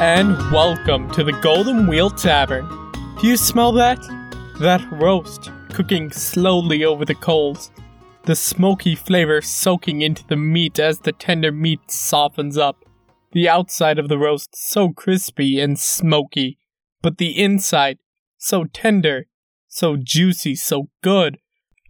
And welcome to the Golden Wheel Tavern. Do you smell that? That roast cooking slowly over the coals, the smoky flavor soaking into the meat as the tender meat softens up. The outside of the roast so crispy and smoky, but the inside so tender, so juicy, so good.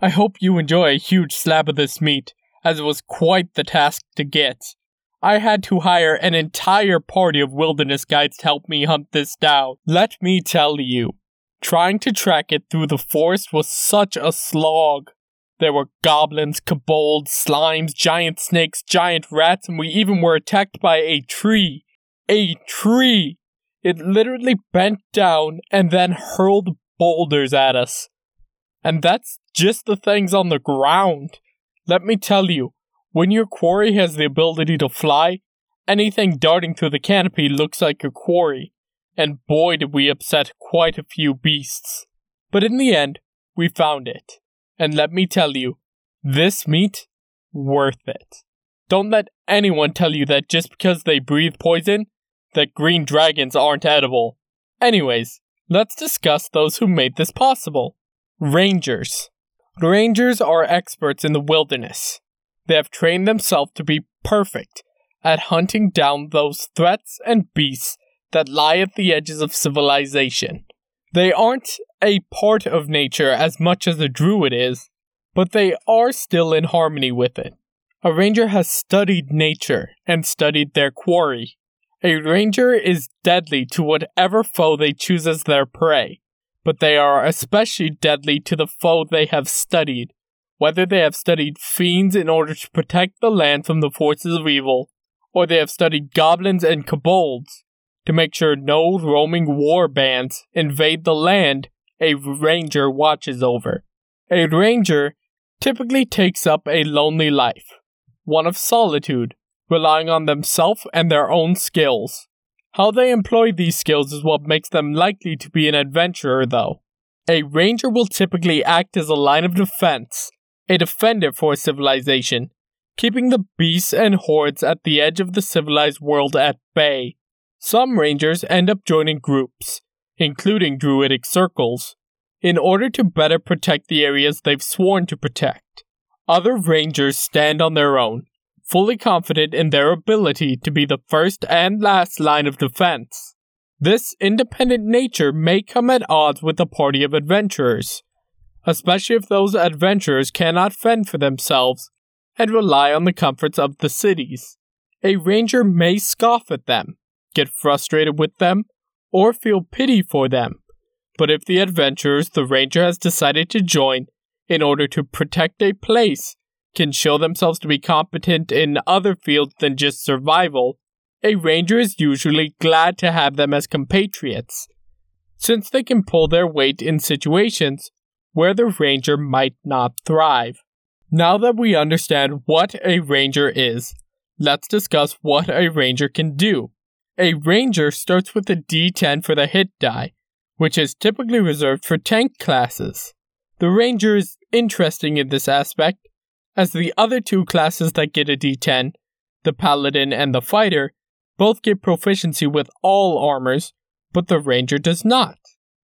I hope you enjoy a huge slab of this meat, as it was quite the task to get. I had to hire an entire party of wilderness guides to help me hunt this down. Let me tell you, trying to track it through the forest was such a slog. There were goblins, kobolds, slimes, giant snakes, giant rats, and we even were attacked by a tree. A tree! It literally bent down and then hurled boulders at us. And that's just the things on the ground. Let me tell you, when your quarry has the ability to fly, anything darting through the canopy looks like a quarry. And boy, did we upset quite a few beasts. But in the end, we found it. And let me tell you, this meat, worth it. Don't let anyone tell you that just because they breathe poison, that green dragons aren't edible. Anyways, let's discuss those who made this possible. Rangers. Rangers are experts in the wilderness. They have trained themselves to be perfect at hunting down those threats and beasts that lie at the edges of civilization. They aren't a part of nature as much as a druid is, but they are still in harmony with it. A ranger has studied nature and studied their quarry. A ranger is deadly to whatever foe they choose as their prey, but they are especially deadly to the foe they have studied whether they have studied fiends in order to protect the land from the forces of evil, or they have studied goblins and kobolds to make sure no roaming war bands invade the land a ranger watches over. A ranger typically takes up a lonely life, one of solitude, relying on themselves and their own skills. How they employ these skills is what makes them likely to be an adventurer, though. A ranger will typically act as a line of defense a defender for civilization, keeping the beasts and hordes at the edge of the civilized world at bay. Some rangers end up joining groups, including druidic circles, in order to better protect the areas they've sworn to protect. Other rangers stand on their own, fully confident in their ability to be the first and last line of defense. This independent nature may come at odds with a party of adventurers, especially if those adventurers cannot fend for themselves and rely on the comforts of the cities. A ranger may scoff at them, get frustrated with them, or feel pity for them. But if the adventurers the ranger has decided to join in order to protect a place can show themselves to be competent in other fields than just survival, a ranger is usually glad to have them as compatriots, since they can pull their weight in situations where the ranger might not thrive. Now that we understand what a ranger is, let's discuss what a ranger can do. A ranger starts with a d10 for the hit die, which is typically reserved for tank classes. The ranger is interesting in this aspect, as the other two classes that get a d10, the paladin and the fighter, both get proficiency with all armors, but the ranger does not.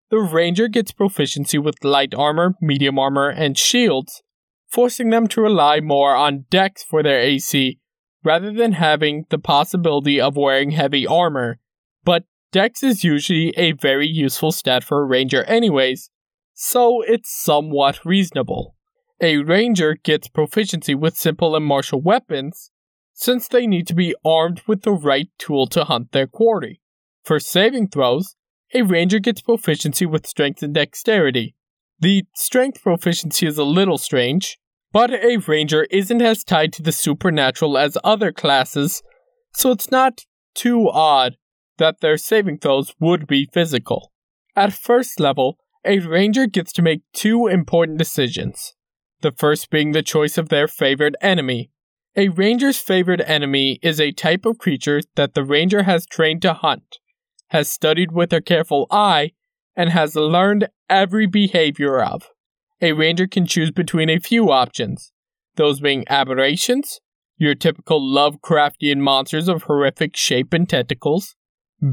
The ranger gets proficiency with light armor, medium armor, and shields, forcing them to rely more on dex for their AC rather than having the possibility of wearing heavy armor. But dex is usually a very useful stat for a ranger, anyways, so it's somewhat reasonable. A ranger gets proficiency with simple and martial weapons, since they need to be armed with the right tool to hunt their quarry. For saving throws, a ranger gets proficiency with strength and dexterity. The strength proficiency is a little strange, but a ranger isn't as tied to the supernatural as other classes, so it's not too odd that their saving throws would be physical. At first level, a ranger gets to make two important decisions. The first being the choice of their favorite enemy. A ranger's favorite enemy is a type of creature that the ranger has trained to hunt has studied with a careful eye, and has learned every behavior of. A ranger can choose between a few options, those being aberrations, your typical Lovecraftian monsters of horrific shape and tentacles,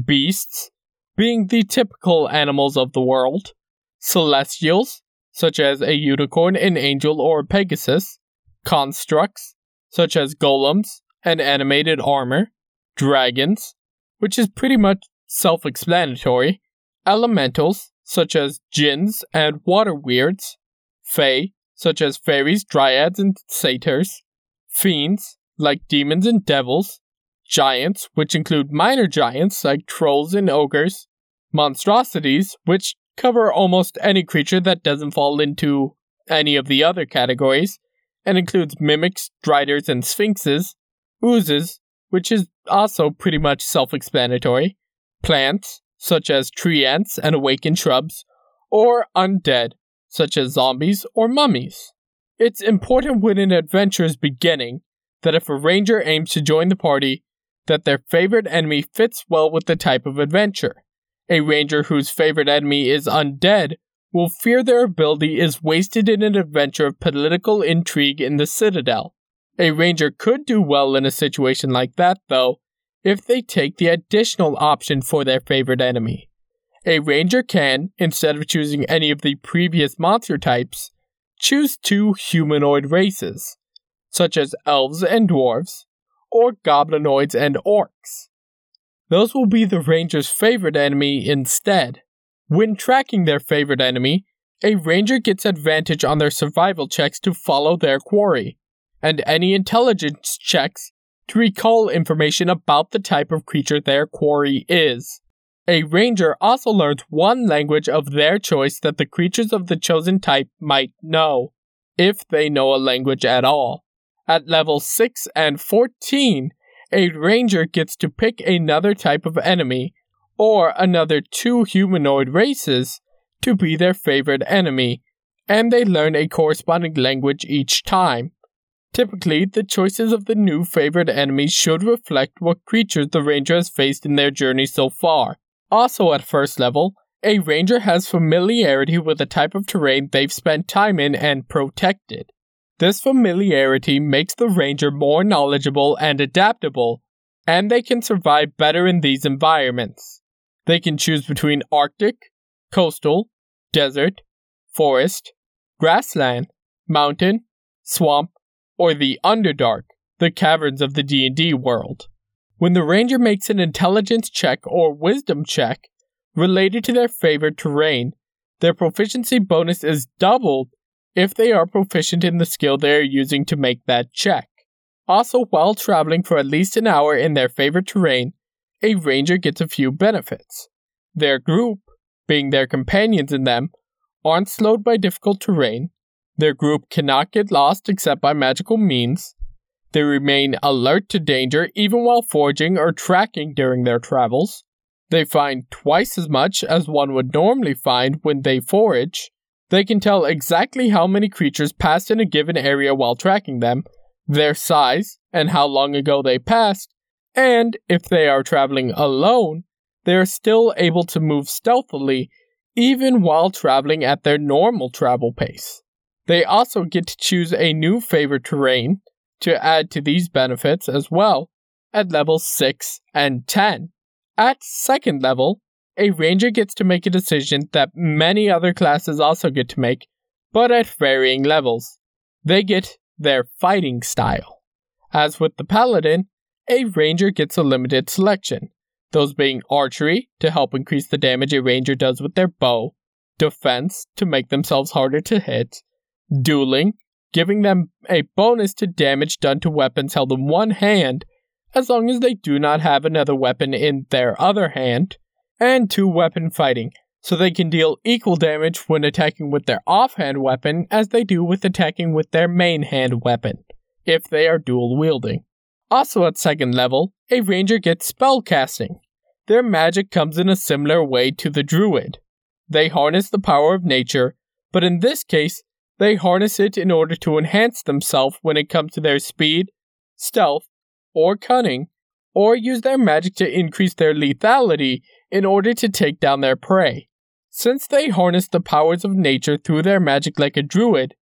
beasts, being the typical animals of the world, celestials, such as a unicorn, an angel, or a pegasus, constructs, such as golems and animated armor, dragons, which is pretty much self explanatory, elementals, such as jinns and water weirds, fae, such as fairies, dryads, and satyrs, fiends, like demons and devils, giants, which include minor giants like trolls and ogres, monstrosities, which cover almost any creature that doesn't fall into any of the other categories, and includes mimics, driders, and sphinxes, oozes, which is also pretty much self explanatory, plants, such as treants and awakened shrubs, or undead, such as zombies or mummies. It's important when an adventure is beginning that if a ranger aims to join the party, that their favorite enemy fits well with the type of adventure. A ranger whose favorite enemy is undead will fear their ability is wasted in an adventure of political intrigue in the Citadel. A ranger could do well in a situation like that, though, if they take the additional option for their favorite enemy. A ranger can, instead of choosing any of the previous monster types, choose two humanoid races such as elves and dwarves, or goblinoids and orcs. Those will be the ranger's favorite enemy instead. When tracking their favorite enemy, a ranger gets advantage on their survival checks to follow their quarry, and any intelligence checks to recall information about the type of creature their quarry is. A ranger also learns one language of their choice that the creatures of the chosen type might know, if they know a language at all. At level 6 and 14, a ranger gets to pick another type of enemy, or another two humanoid races, to be their favorite enemy, and they learn a corresponding language each time. Typically, the choices of the new favorite enemies should reflect what creatures the ranger has faced in their journey so far. Also, at first level, a ranger has familiarity with the type of terrain they've spent time in and protected. This familiarity makes the ranger more knowledgeable and adaptable, and they can survive better in these environments. They can choose between Arctic, coastal, desert, forest, grassland, mountain, swamp, or the Underdark, the caverns of the D&D world. When the ranger makes an intelligence check or wisdom check related to their favorite terrain, their proficiency bonus is doubled if they are proficient in the skill they are using to make that check. Also, while traveling for at least an hour in their favorite terrain, a ranger gets a few benefits. Their group, being their companions in them, aren't slowed by difficult terrain. Their group cannot get lost except by magical means. They remain alert to danger even while foraging or tracking during their travels. They find twice as much as one would normally find when they forage. They can tell exactly how many creatures passed in a given area while tracking them, their size, and how long ago they passed, and if they are traveling alone, they are still able to move stealthily even while traveling at their normal travel pace. They also get to choose a new favorite terrain to add to these benefits as well at levels 6 and 10. At second level, a ranger gets to make a decision that many other classes also get to make, but at varying levels. They get their fighting style. As with the paladin, a ranger gets a limited selection, those being archery to help increase the damage a ranger does with their bow, defense to make themselves harder to hit, dueling, giving them a bonus to damage done to weapons held in one hand, as long as they do not have another weapon in their other hand, and two weapon fighting, so they can deal equal damage when attacking with their offhand weapon as they do with attacking with their main hand weapon, if they are dual wielding. Also at second level, a ranger gets spell casting. Their magic comes in a similar way to the druid. They harness the power of nature, but in this case, they harness it in order to enhance themselves when it comes to their speed, stealth, or cunning, or use their magic to increase their lethality in order to take down their prey. Since they harness the powers of nature through their magic like a druid,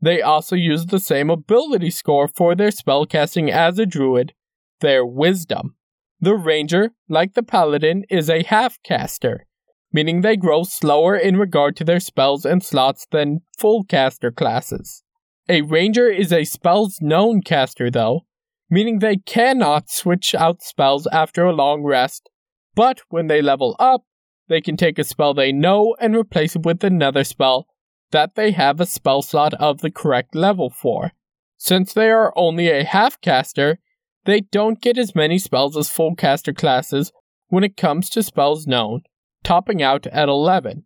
They also use the same ability score for their spellcasting as a druid, their wisdom. The ranger, like the paladin, is a half caster, meaning they grow slower in regard to their spells and slots than full caster classes. A ranger is a spells known caster, though, meaning they cannot switch out spells after a long rest, but when they level up, they can take a spell they know and replace it with another spell that they have a spell slot of the correct level for. Since they are only a half caster, they don't get as many spells as full caster classes when it comes to spells known, topping out at 11,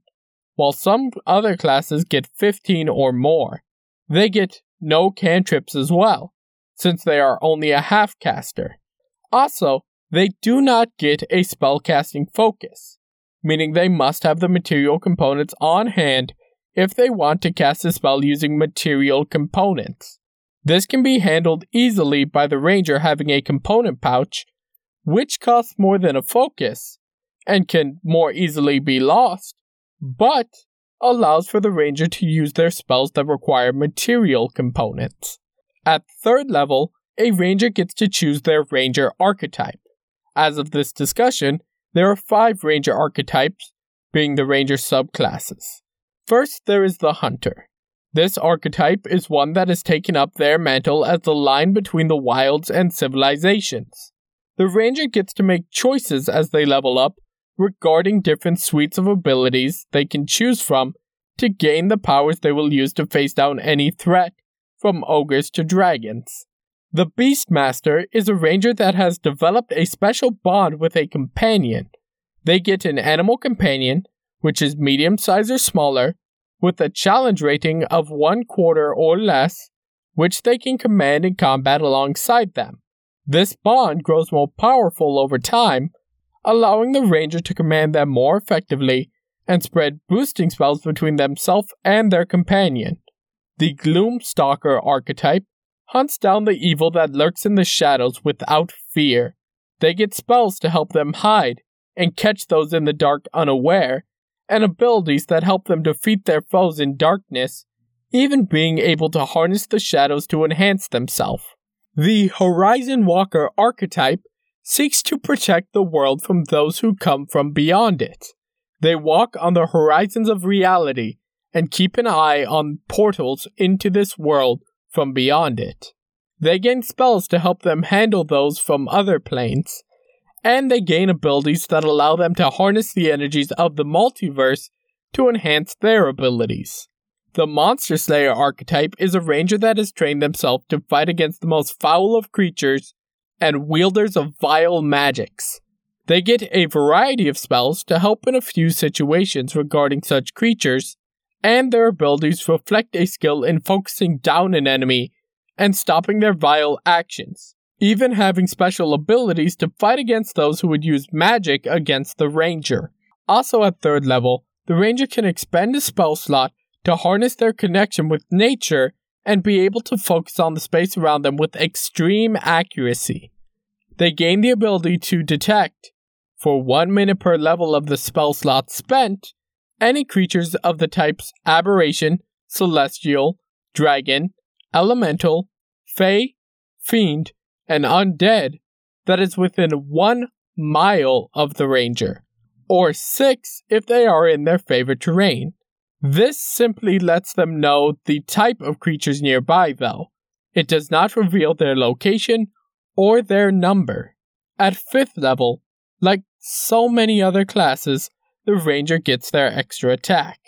while some other classes get 15 or more. They get no cantrips as well, since they are only a half caster. Also, they do not get a spellcasting focus, meaning they must have the material components on hand if they want to cast a spell using material components. This can be handled easily by the ranger having a component pouch, which costs more than a focus and can more easily be lost, but allows for the ranger to use their spells that require material components. At third level, a ranger gets to choose their ranger archetype. As of this discussion, there are five ranger archetypes, being the ranger subclasses. First, there is the hunter. This archetype is one that has taken up their mantle as the line between the wilds and civilizations. The ranger gets to make choices as they level up regarding different suites of abilities they can choose from to gain the powers they will use to face down any threat, from ogres to dragons. The Beastmaster is a ranger that has developed a special bond with a companion. They get an animal companion, which is medium size or smaller, with a challenge rating of one quarter or less, which they can command in combat alongside them. This bond grows more powerful over time, allowing the ranger to command them more effectively and spread boosting spells between themselves and their companion. The Gloomstalker archetype hunts down the evil that lurks in the shadows without fear. They get spells to help them hide and catch those in the dark unaware, and abilities that help them defeat their foes in darkness, even being able to harness the shadows to enhance themselves. The Horizon Walker archetype seeks to protect the world from those who come from beyond it. They walk on the horizons of reality and keep an eye on portals into this world from beyond it. They gain spells to help them handle those from other planes, and they gain abilities that allow them to harness the energies of the multiverse to enhance their abilities. The Monster Slayer archetype is a ranger that has trained themselves to fight against the most foul of creatures and wielders of vile magics. They get a variety of spells to help in a few situations regarding such creatures, and their abilities reflect a skill in focusing down an enemy and stopping their vile actions even having special abilities to fight against those who would use magic against the ranger. Also at third level, the ranger can expend a spell slot to harness their connection with nature and be able to focus on the space around them with extreme accuracy. They gain the ability to detect, for one minute per level of the spell slot spent, any creatures of the types Aberration, Celestial, Dragon, Elemental, Fey, Fiend, and undead that is within one mile of the ranger, or six if they are in their favorite terrain. This simply lets them know the type of creatures nearby, though. It does not reveal their location or their number. At 5th level, like so many other classes, the ranger gets their extra attack.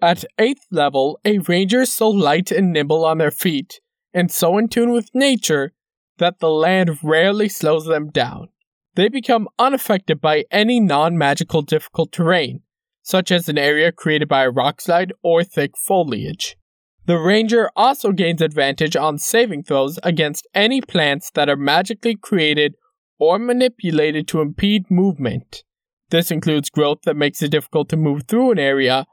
At 8th level, a ranger is so light and nimble on their feet, and so in tune with nature, that the land rarely slows them down. They become unaffected by any non magical difficult terrain, such as an area created by a rockslide or thick foliage. The ranger also gains advantage on saving throws against any plants that are magically created or manipulated to impede movement. This includes growth that makes it difficult to move through an area,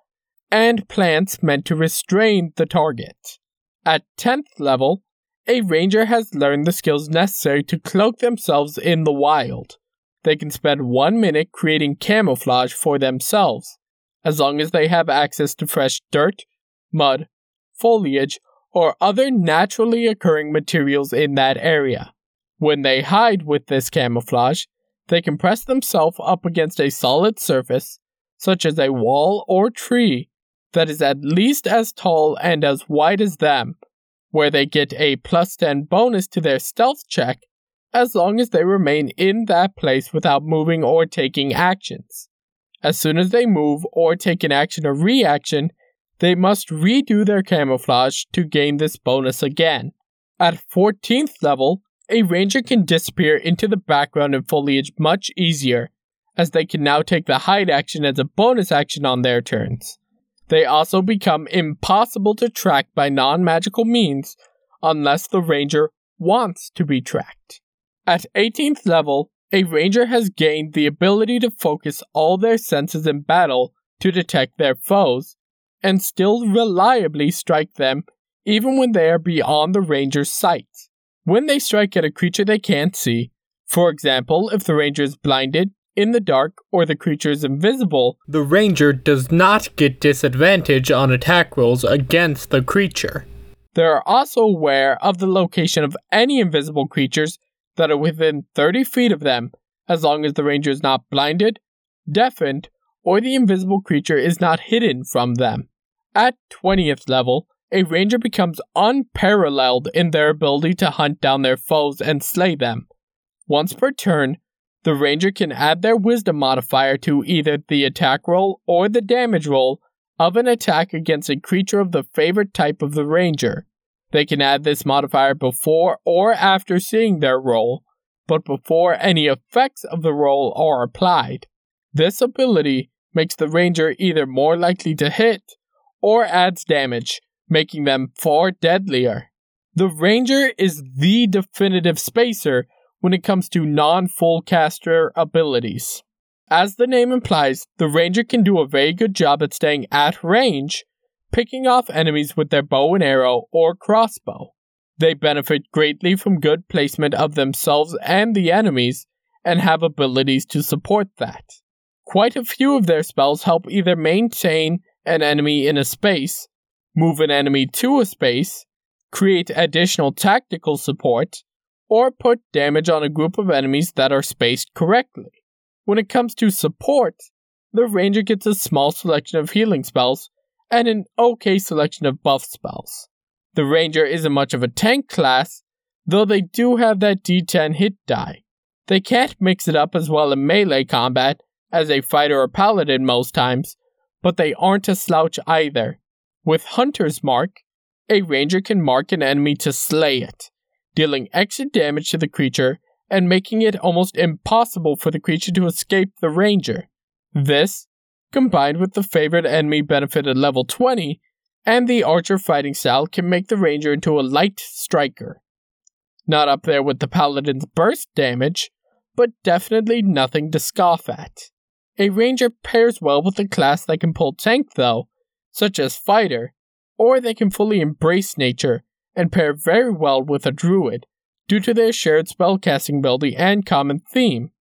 and plants meant to restrain the target. At 10th level, a ranger has learned the skills necessary to cloak themselves in the wild. They can spend one minute creating camouflage for themselves, as long as they have access to fresh dirt, mud, foliage, or other naturally occurring materials in that area. When they hide with this camouflage, they can press themselves up against a solid surface, such as a wall or tree, that is at least as tall and as wide as them, where they get a plus 10 bonus to their stealth check as long as they remain in that place without moving or taking actions. As soon as they move or take an action or reaction, they must redo their camouflage to gain this bonus again. At 14th level, a ranger can disappear into the background and foliage much easier, as they can now take the hide action as a bonus action on their turns. They also become impossible to track by non magical means unless the ranger wants to be tracked. At 18th level, a ranger has gained the ability to focus all their senses in battle to detect their foes, and still reliably strike them even when they are beyond the ranger's sight. When they strike at a creature they can't see, for example, if the ranger is blinded, in the dark, or the creature is invisible, the ranger does not get disadvantage on attack rolls against the creature. They are also aware of the location of any invisible creatures that are within 30 feet of them, as long as the ranger is not blinded, deafened, or the invisible creature is not hidden from them. At 20th level, a ranger becomes unparalleled in their ability to hunt down their foes and slay them. Once per turn, the ranger can add their wisdom modifier to either the attack roll or the damage roll of an attack against a creature of the favorite type of the ranger. They can add this modifier before or after seeing their roll, but before any effects of the roll are applied. This ability makes the ranger either more likely to hit or adds damage, making them far deadlier. The ranger is the definitive spacer when it comes to non full caster abilities. As the name implies, the ranger can do a very good job at staying at range, picking off enemies with their bow and arrow or crossbow. They benefit greatly from good placement of themselves and the enemies, and have abilities to support that. Quite a few of their spells help either maintain an enemy in a space, move an enemy to a space, create additional tactical support, or put damage on a group of enemies that are spaced correctly. When it comes to support, the ranger gets a small selection of healing spells and an okay selection of buff spells. The ranger isn't much of a tank class, though they do have that d10 hit die. They can't mix it up as well in melee combat as a fighter or paladin most times, but they aren't a slouch either. With Hunter's Mark, a ranger can mark an enemy to slay it, dealing extra damage to the creature and making it almost impossible for the creature to escape the ranger. This, combined with the favorite enemy benefit at level 20 and the archer fighting style, can make the ranger into a light striker. Not up there with the paladin's burst damage, but definitely nothing to scoff at. A ranger pairs well with a class that can pull tank though, such as fighter, or they can fully embrace nature and pair very well with a druid due to their shared spellcasting ability and common theme.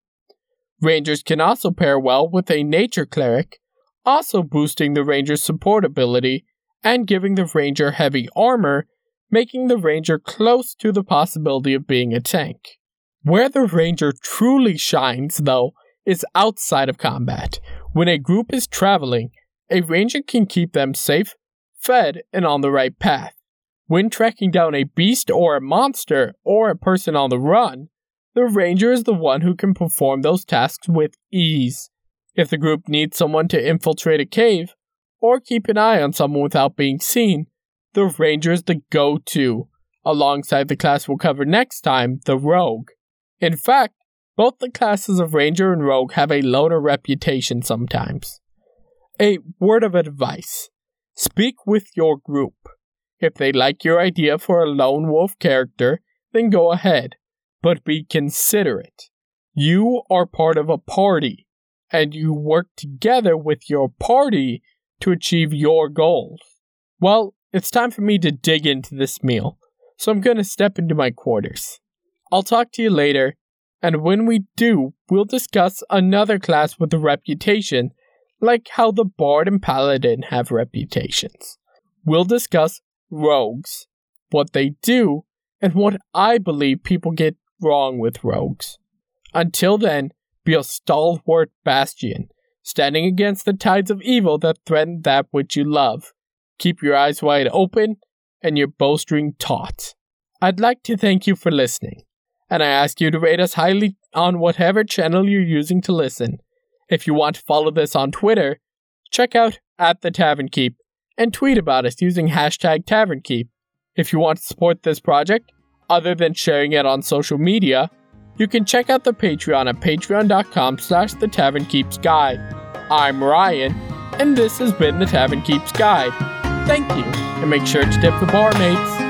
Rangers can also pair well with a nature cleric, also boosting the ranger's support ability and giving the ranger heavy armor, making the ranger close to the possibility of being a tank. Where the ranger truly shines, though, is outside of combat. When a group is traveling, a ranger can keep them safe, fed, and on the right path. When tracking down a beast or a monster or a person on the run, the ranger is the one who can perform those tasks with ease. If the group needs someone to infiltrate a cave or keep an eye on someone without being seen, the ranger is the go to, alongside the class we'll cover next time, the rogue. In fact, both the classes of ranger and rogue have a loner reputation sometimes. A word of advice speak with your group. If they like your idea for a lone wolf character, then go ahead, but be considerate. You are part of a party, and you work together with your party to achieve your goals. Well, it's time for me to dig into this meal, so I'm gonna step into my quarters. I'll talk to you later, and when we do, we'll discuss another class with a reputation, like how the Bard and Paladin have reputations. We'll discuss rogues. what they do and what I believe people get wrong with rogues. Until then, be a stalwart bastion, standing against the tides of evil that threaten that which you love. Keep your eyes wide open and your bowstring taut. I'd like to thank you for listening, and I ask you to rate us highly on whatever channel you're using to listen. If you want to follow this on Twitter, check out at the Tavern Keep and tweet about us using hashtag Tavern Keep. If you want to support this project, other than sharing it on social media, you can check out the Patreon at patreon.com slash the Tavern Keeps Guide. I'm Ryan, and this has been the Tavern Keeps Guide. Thank you, and make sure to tip the barmaids.